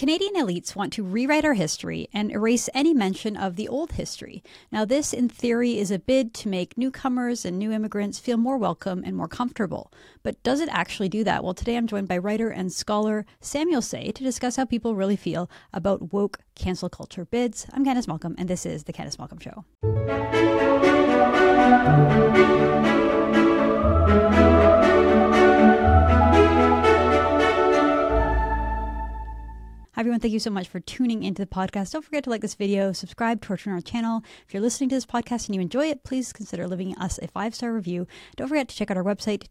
Canadian elites want to rewrite our history and erase any mention of the old history. Now, this, in theory, is a bid to make newcomers and new immigrants feel more welcome and more comfortable. But does it actually do that? Well, today I'm joined by writer and scholar Samuel Sey to discuss how people really feel about woke cancel culture bids. I'm Candice Malcolm, and this is The Candice Malcolm Show. Everyone, thank you so much for tuning into the podcast. Don't forget to like this video, subscribe to our channel. If you're listening to this podcast and you enjoy it, please consider leaving us a five star review. Don't forget to check out our website,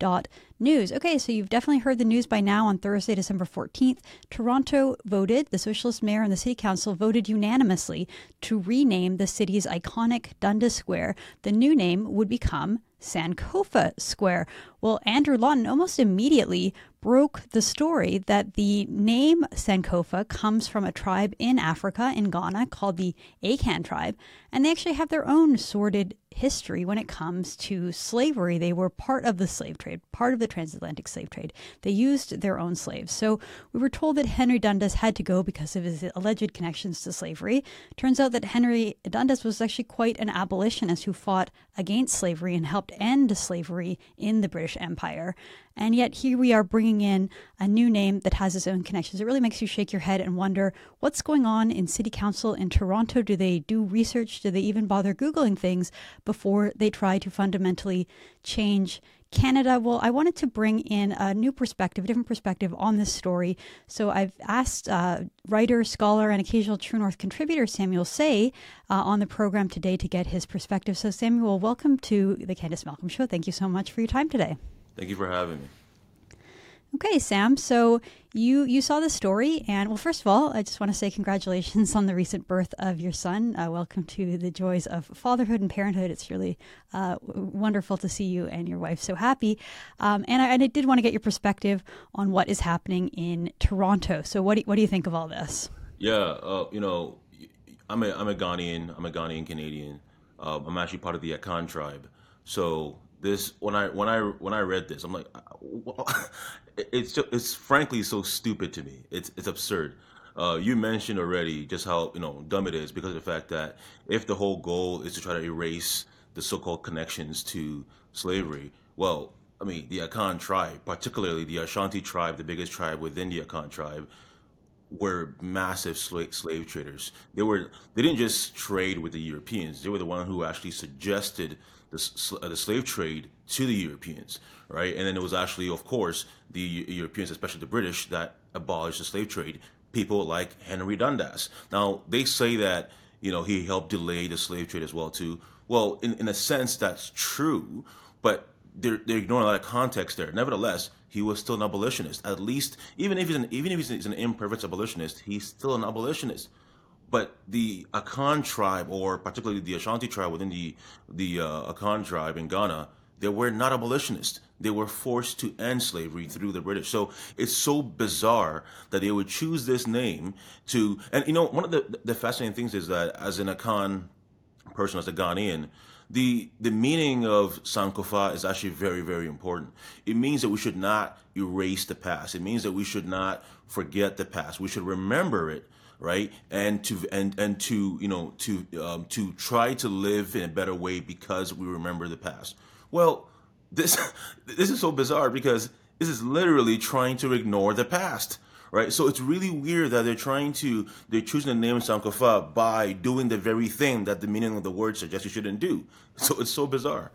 tnc.news. Okay, so you've definitely heard the news by now on Thursday, December 14th. Toronto voted, the Socialist mayor and the city council voted unanimously to rename the city's iconic Dundas Square. The new name would become Sankofa Square. Well, Andrew Lawton almost immediately broke the story that the name Sankofa comes from a tribe in Africa, in Ghana, called the Akan tribe, and they actually have their own sordid history when it comes to slavery. They were part of the slave trade, part of the transatlantic slave trade. They used their own slaves. So we were told that Henry Dundas had to go because of his alleged connections to slavery. Turns out that Henry Dundas was actually quite an abolitionist who fought against slavery and helped end slavery in the British Empire. And yet, here we are bringing in a new name that has its own connections. It really makes you shake your head and wonder what's going on in City Council in Toronto. Do they do research? Do they even bother Googling things before they try to fundamentally change Canada. Well, I wanted to bring in a new perspective, a different perspective on this story. So I've asked uh, writer, scholar, and occasional True North contributor Samuel Sey uh, on the program today to get his perspective. So, Samuel, welcome to the Candice Malcolm Show. Thank you so much for your time today. Thank you for having me. Okay, Sam. So you you saw the story, and well, first of all, I just want to say congratulations on the recent birth of your son. Uh, welcome to the joys of fatherhood and parenthood. It's really uh, wonderful to see you and your wife so happy. Um, and, I, and I did want to get your perspective on what is happening in Toronto. So what do, what do you think of all this? Yeah, uh, you know, I'm a I'm a Ghanaian. I'm a Ghanaian Canadian. Uh, I'm actually part of the Akan tribe. So this when I when I when I read this, I'm like, it's just, it's frankly so stupid to me. It's it's absurd. Uh, you mentioned already just how you know dumb it is because of the fact that if the whole goal is to try to erase the so-called connections to slavery, well, I mean the Akan tribe, particularly the Ashanti tribe, the biggest tribe within the Akan tribe, were massive slave, slave traders. They were they didn't just trade with the Europeans. They were the one who actually suggested the, uh, the slave trade to the Europeans, right? And then it was actually, of course, the Europeans, especially the British, that abolished the slave trade. People like Henry Dundas. Now they say that you know he helped delay the slave trade as well too. Well, in, in a sense, that's true, but they're, they're ignoring a lot of context there. Nevertheless, he was still an abolitionist. At least, even if he's an even if he's an imperfect abolitionist, he's still an abolitionist. But the Akan tribe, or particularly the Ashanti tribe within the the uh, Akan tribe in Ghana, they were not abolitionists. They were forced to end slavery through the British. So it's so bizarre that they would choose this name to. And you know, one of the the fascinating things is that as an Akan person, as a Ghanaian, the the meaning of Sankofa is actually very very important. It means that we should not erase the past. It means that we should not forget the past. We should remember it right? And to and and to you know to um, to try to live in a better way because we remember the past. Well, this this is so bizarre because this is literally trying to ignore the past. Right, so it's really weird that they're trying to they're choosing the name of Sankofa by doing the very thing that the meaning of the word suggests you shouldn't do. So it's so bizarre.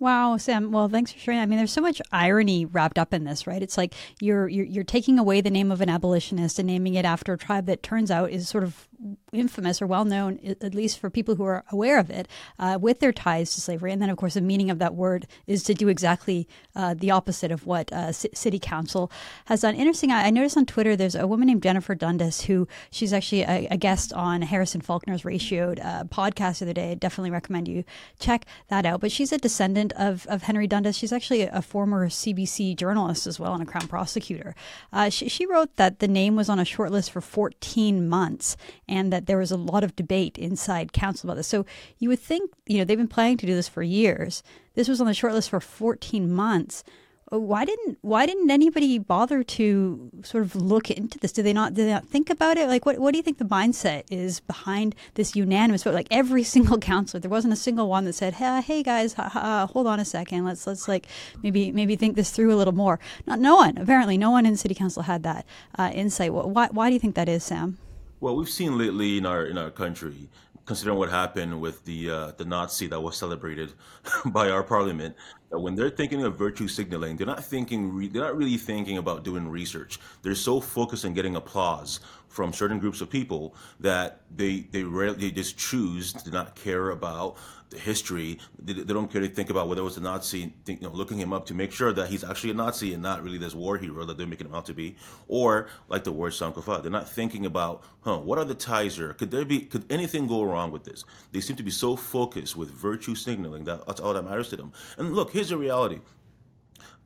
Wow, Sam. Well, thanks for sharing. I mean, there's so much irony wrapped up in this, right? It's like you're, you're you're taking away the name of an abolitionist and naming it after a tribe that turns out is sort of infamous or well known, at least for people who are aware of it, uh, with their ties to slavery. And then, of course, the meaning of that word is to do exactly uh, the opposite of what uh, C- City Council has done. Interesting. I, I, noticed on Twitter there's a woman named Jennifer Dundas who she's actually a, a guest on Harrison Faulkner's Ratioed uh, podcast the other day. I definitely recommend you check that out. But she's a descendant of, of Henry Dundas. She's actually a, a former CBC journalist as well and a Crown prosecutor. Uh, she, she wrote that the name was on a short list for 14 months and that there was a lot of debate inside council about this. So you would think, you know, they've been planning to do this for years. This was on the short list for 14 months. why didn't why didn't anybody bother to sort of look into this? Do they not do they not think about it? Like what what do you think the mindset is behind this unanimous vote? Like every single councillor, there wasn't a single one that said, "Hey, hey guys, ha, ha, hold on a second, let's let's like maybe maybe think this through a little more." Not no one apparently no one in city council had that uh, insight. Why why do you think that is, Sam? Well, we've seen lately in our in our country considering what happened with the uh, the Nazi that was celebrated by our parliament, that when they're thinking of virtue signaling, they're not thinking re- they're not really thinking about doing research. They're so focused on getting applause from certain groups of people that they they rarely just choose to not care about the history. They, they don't care to think about whether it was a Nazi, think, you know, looking him up to make sure that he's actually a Nazi and not really this war hero that they're making him out to be, or like the word Sankofa. They're not thinking about, huh, what are the ties here? Could there be, could anything go wrong with this? They seem to be so focused with virtue signaling that that's all that matters to them. And look, here's the reality.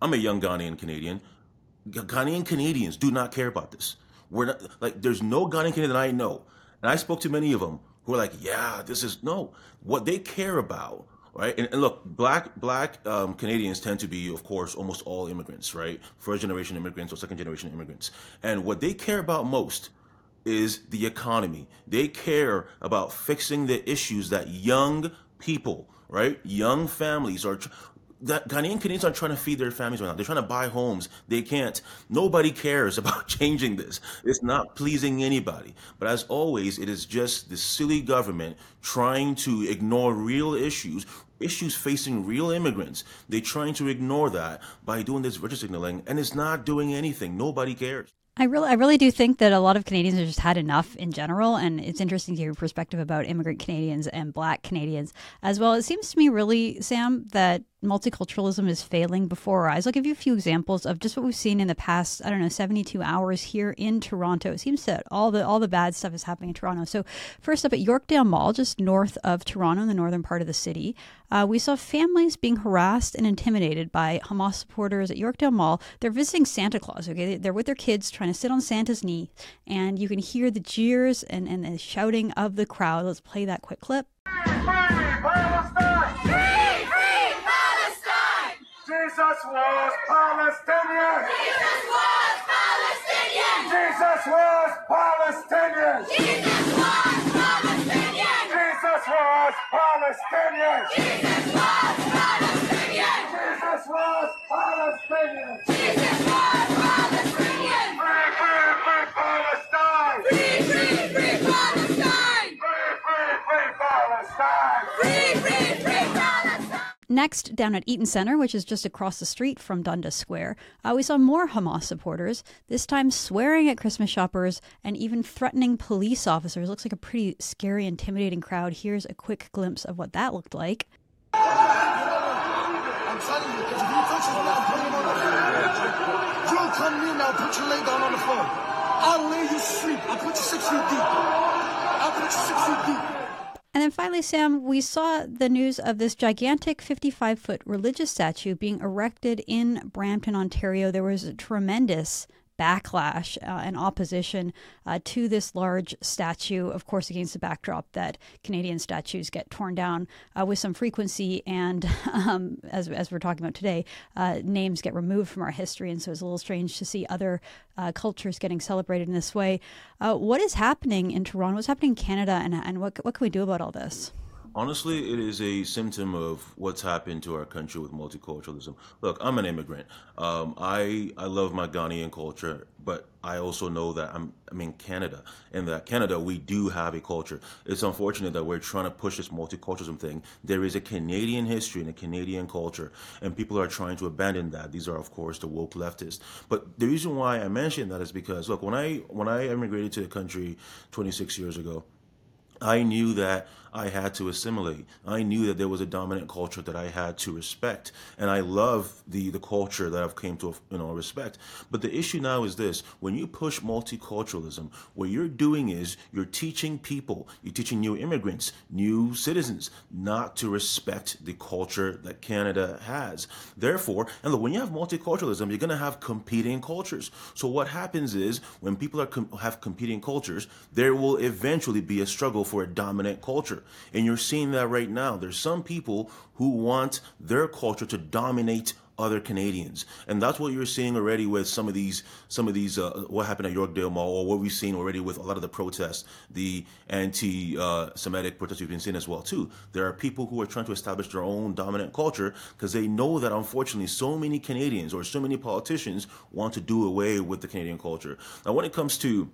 I'm a young Ghanaian Canadian. Ghanaian Canadians do not care about this. We're not like there's no Ghanaian Canadian I know, and I spoke to many of them who are like, yeah, this is no. What they care about, right? And, and look, black black um, Canadians tend to be, of course, almost all immigrants, right? First generation immigrants or second generation immigrants, and what they care about most is the economy. They care about fixing the issues that young people, right, young families are that Ghanaian Canadians aren't trying to feed their families right now. They're trying to buy homes. They can't. Nobody cares about changing this. It's not pleasing anybody. But as always, it is just the silly government trying to ignore real issues, issues facing real immigrants. They're trying to ignore that by doing this virtue signaling, and it's not doing anything. Nobody cares. I really, I really do think that a lot of Canadians have just had enough in general, and it's interesting to hear your perspective about immigrant Canadians and Black Canadians as well. It seems to me, really, Sam, that multiculturalism is failing before our eyes. I'll give you a few examples of just what we've seen in the past, I don't know, 72 hours here in Toronto. It seems that all the all the bad stuff is happening in Toronto. So first up at Yorkdale Mall, just north of Toronto, in the northern part of the city, uh, we saw families being harassed and intimidated by Hamas supporters at Yorkdale Mall. They're visiting Santa Claus, okay? They're with their kids trying to sit on Santa's knee, and you can hear the jeers and, and the shouting of the crowd. Let's play that quick clip. Jesus was Palestinian. Jesus was Palestinian. Jesus was Palestinian. Jesus was Palestinian. Jesus was Palestinian. Jesus was Palestinian. Jesus was Palestinian. Next, down at Eaton Center, which is just across the street from Dundas Square, uh, we saw more Hamas supporters, this time swearing at Christmas shoppers and even threatening police officers. Looks like a pretty scary, intimidating crowd. Here's a quick glimpse of what that looked like. Come near put you lay down on the floor. I'll lay you sleep. I'll put you six feet deep. I'll put you six feet deep. And then finally, Sam, we saw the news of this gigantic 55 foot religious statue being erected in Brampton, Ontario. There was a tremendous backlash uh, and opposition uh, to this large statue, of course, against the backdrop that Canadian statues get torn down uh, with some frequency. And um, as, as we're talking about today, uh, names get removed from our history. And so it's a little strange to see other uh, cultures getting celebrated in this way. Uh, what is happening in Toronto? What's happening in Canada? And, and what, what can we do about all this? Honestly, it is a symptom of what's happened to our country with multiculturalism. Look, I'm an immigrant. Um, I I love my Ghanaian culture, but I also know that I'm I'm in Canada, and that Canada we do have a culture. It's unfortunate that we're trying to push this multiculturalism thing. There is a Canadian history and a Canadian culture, and people are trying to abandon that. These are, of course, the woke leftists. But the reason why I mention that is because look, when I when I immigrated to the country 26 years ago. I knew that I had to assimilate. I knew that there was a dominant culture that I had to respect, and I love the the culture that I've came to you know respect. But the issue now is this: when you push multiculturalism, what you're doing is you're teaching people, you're teaching new immigrants, new citizens, not to respect the culture that Canada has. Therefore, and look, when you have multiculturalism, you're going to have competing cultures. So what happens is when people are com- have competing cultures, there will eventually be a struggle for a dominant culture. And you're seeing that right now. There's some people who want their culture to dominate other Canadians, and that's what you're seeing already with some of these some of these uh, what happened at Yorkdale Mall, or what we've seen already with a lot of the protests, the anti-Semitic protests we've been seeing as well too. There are people who are trying to establish their own dominant culture because they know that unfortunately so many Canadians or so many politicians want to do away with the Canadian culture. Now, when it comes to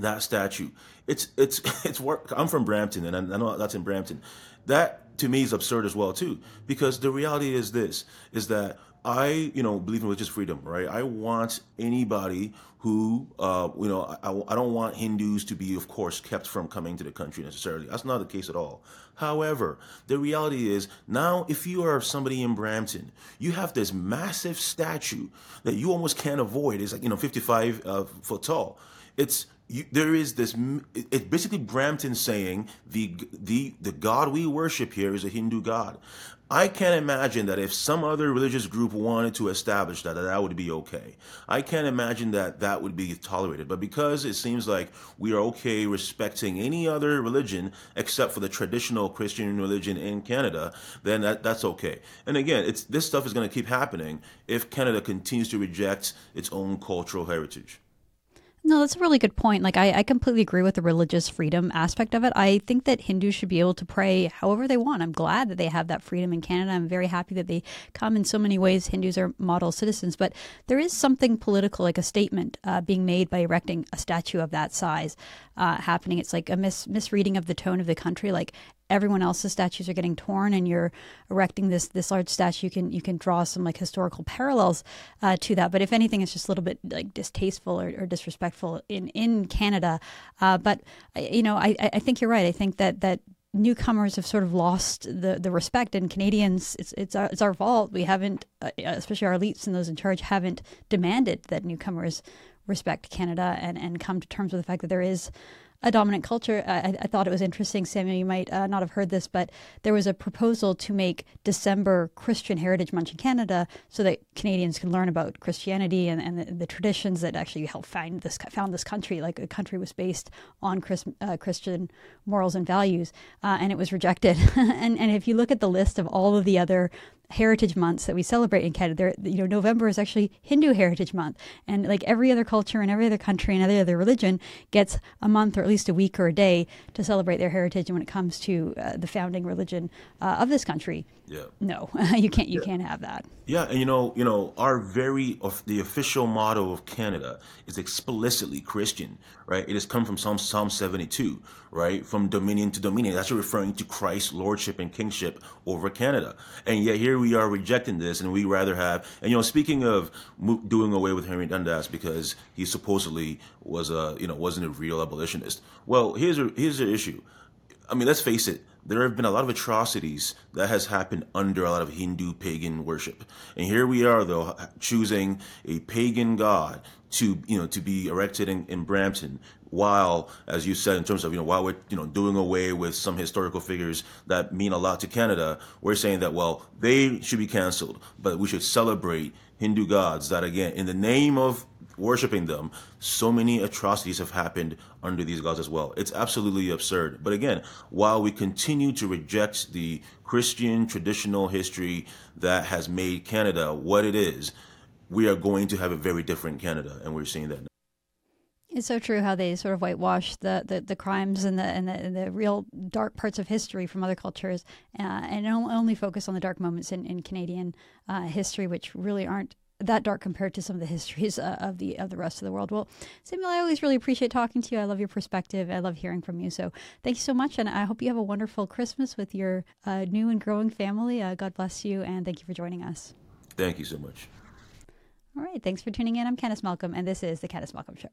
that statue. It's it's it's work. I'm from Brampton, and I know that's in Brampton. That to me is absurd as well too, because the reality is this: is that I, you know, believe in religious freedom, right? I want anybody who, uh, you know, I, I don't want Hindus to be, of course, kept from coming to the country necessarily. That's not the case at all. However, the reality is now, if you are somebody in Brampton, you have this massive statue that you almost can't avoid. It's like, you know, 55 uh, foot tall. It's you, there is this. It's basically Brampton saying the the the God we worship here is a Hindu God. I can't imagine that if some other religious group wanted to establish that, that that would be okay. I can't imagine that that would be tolerated. But because it seems like we are okay respecting any other religion except for the traditional Christian religion in Canada, then that, that's okay. And again, it's this stuff is going to keep happening if Canada continues to reject its own cultural heritage. No, that's a really good point. Like, I, I completely agree with the religious freedom aspect of it. I think that Hindus should be able to pray however they want. I'm glad that they have that freedom in Canada. I'm very happy that they come in so many ways. Hindus are model citizens, but there is something political, like a statement uh, being made by erecting a statue of that size uh, happening. It's like a mis- misreading of the tone of the country. Like, everyone else's statues are getting torn and you're erecting this this large statue you can you can draw some like historical parallels uh, to that. But if anything it's just a little bit like distasteful or, or disrespectful in in Canada. Uh, but you know I I think you're right. I think that that newcomers have sort of lost the, the respect and Canadians it's it's our, it's our fault. We haven't uh, especially our elites and those in charge haven't demanded that newcomers respect Canada and and come to terms with the fact that there is a dominant culture. I, I, thought it was interesting, Samuel. You might uh, not have heard this, but there was a proposal to make December Christian Heritage Month in Canada so that Canadians can learn about Christianity and, and the, the, traditions that actually helped find this found this country. Like a country was based on Chris, uh, Christian morals and values, uh, and it was rejected. and, and if you look at the list of all of the other heritage months that we celebrate in Canada. There, you know, November is actually Hindu Heritage Month, and like every other culture and every other country and every other religion gets a month or at least a week or a day to celebrate their heritage. And when it comes to uh, the founding religion uh, of this country, yeah. no, you can't. You yeah. can't have that. Yeah, and you know, you know, our very of the official motto of Canada is explicitly Christian, right? It has come from Psalm Psalm seventy two, right? From dominion to dominion. That's referring to Christ's lordship and kingship over Canada. And yet here we are rejecting this, and we rather have. And you know, speaking of doing away with Henry Dundas because he supposedly was a, you know, wasn't a real abolitionist. Well, here's a here's the issue. I mean, let's face it there have been a lot of atrocities that has happened under a lot of Hindu pagan worship. And here we are though choosing a pagan god to you know to be erected in, in Brampton while as you said in terms of you know while we're you know doing away with some historical figures that mean a lot to Canada, we're saying that well they should be canceled, but we should celebrate Hindu gods that again in the name of worshiping them, so many atrocities have happened under these gods as well. It's absolutely absurd. But again, while we continue to reject the Christian traditional history that has made Canada what it is, we are going to have a very different Canada, and we're seeing that. Now. It's so true how they sort of whitewash the, the, the crimes and the, and the, the real dark parts of history from other cultures, uh, and only focus on the dark moments in, in Canadian uh, history, which really aren't that dark compared to some of the histories uh, of the of the rest of the world. Well, Samuel, I always really appreciate talking to you. I love your perspective. I love hearing from you. So thank you so much, and I hope you have a wonderful Christmas with your uh, new and growing family. Uh, God bless you, and thank you for joining us. Thank you so much. All right, thanks for tuning in. I'm Candice Malcolm, and this is the Candice Malcolm Show.